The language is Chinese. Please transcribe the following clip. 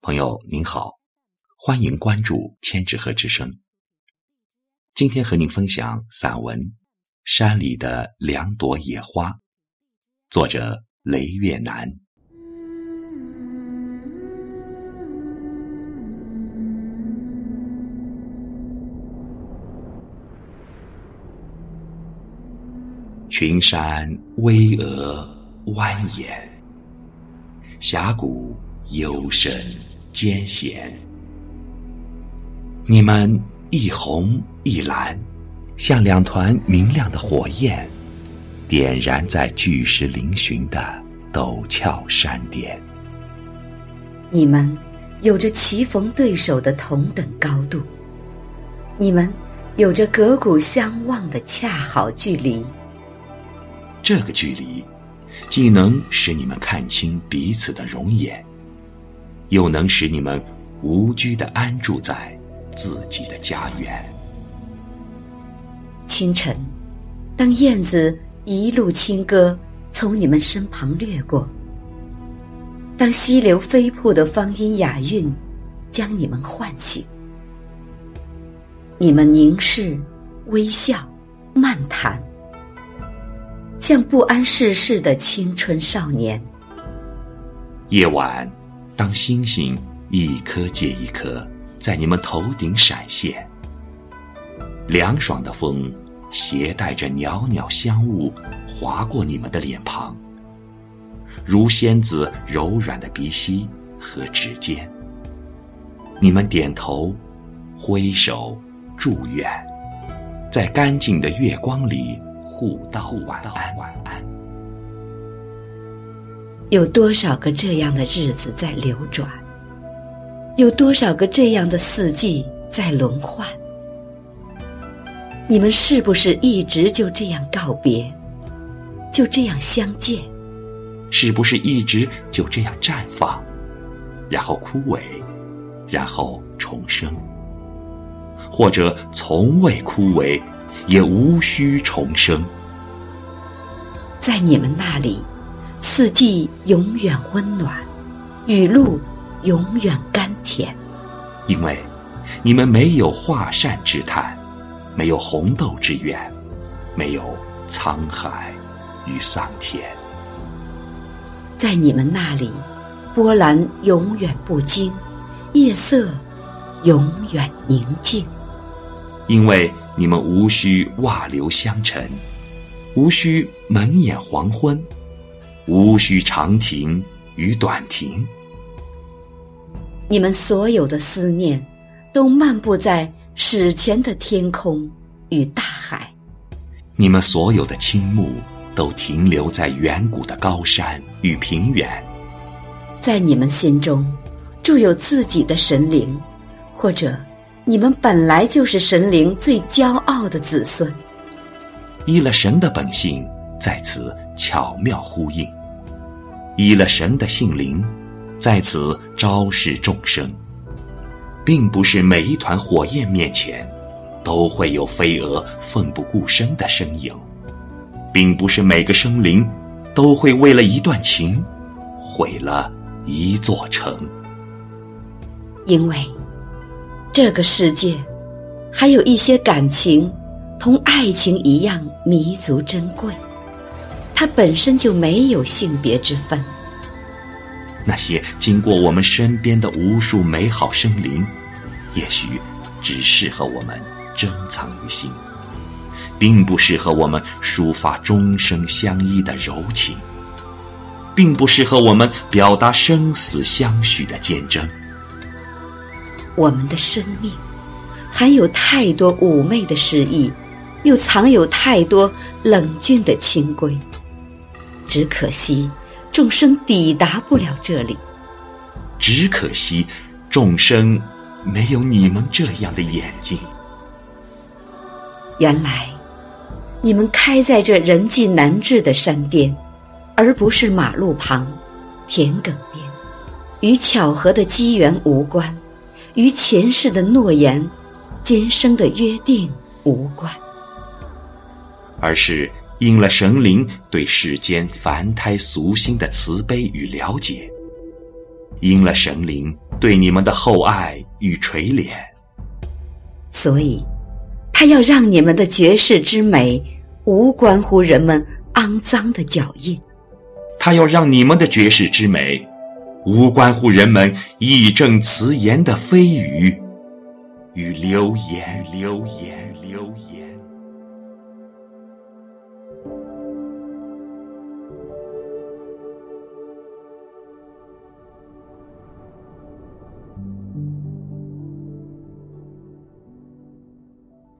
朋友您好，欢迎关注千纸鹤之声。今天和您分享散文《山里的两朵野花》，作者雷月南。群山巍峨蜿蜒，峡谷幽深艰险。你们一红一蓝，像两团明亮的火焰，点燃在巨石嶙峋的陡峭山巅。你们有着棋逢对手的同等高度，你们有着隔骨相望的恰好距离。这个距离，既能使你们看清彼此的容颜，又能使你们无拘的安住在自己的家园。清晨，当燕子一路轻歌从你们身旁掠过，当溪流飞瀑的芳音雅韵将你们唤醒，你们凝视、微笑、漫谈。像不谙世事的青春少年。夜晚，当星星一颗接一颗在你们头顶闪现，凉爽的风携带着袅袅香雾划过你们的脸庞，如仙子柔软的鼻息和指尖。你们点头，挥手，祝愿，在干净的月光里。互道晚安。晚安。有多少个这样的日子在流转？有多少个这样的四季在轮换？你们是不是一直就这样告别，就这样相见？是不是一直就这样绽放，然后枯萎，然后重生？或者从未枯萎？也无需重生。在你们那里，四季永远温暖，雨露永远甘甜。因为你们没有华善之叹，没有红豆之怨，没有沧海与桑田。在你们那里，波澜永远不惊，夜色永远宁静。因为。你们无需瓦流香尘，无需门掩黄昏，无需长亭与短亭。你们所有的思念，都漫步在史前的天空与大海。你们所有的倾慕，都停留在远古的高山与平原。在你们心中，住有自己的神灵，或者。你们本来就是神灵最骄傲的子孙，依了神的本性，在此巧妙呼应；依了神的性灵，在此昭示众生。并不是每一团火焰面前，都会有飞蛾奋不顾身的身影；并不是每个生灵，都会为了一段情，毁了一座城。因为。这个世界，还有一些感情，同爱情一样弥足珍贵。它本身就没有性别之分。那些经过我们身边的无数美好生灵，也许只适合我们珍藏于心，并不适合我们抒发终生相依的柔情，并不适合我们表达生死相许的坚贞。我们的生命含有太多妩媚的诗意，又藏有太多冷峻的清规。只可惜众生抵达不了这里。只可惜众生没有你们这样的眼睛。原来你们开在这人迹难至的山巅，而不是马路旁、田埂边，与巧合的机缘无关。与前世的诺言、今生的约定无关，而是应了神灵对世间凡胎俗心的慈悲与了解，应了神灵对你们的厚爱与垂怜。所以，他要让你们的绝世之美无关乎人们肮脏的脚印。他要让你们的绝世之美，无关乎人们义正辞严的蜚语与流言，流言，流言。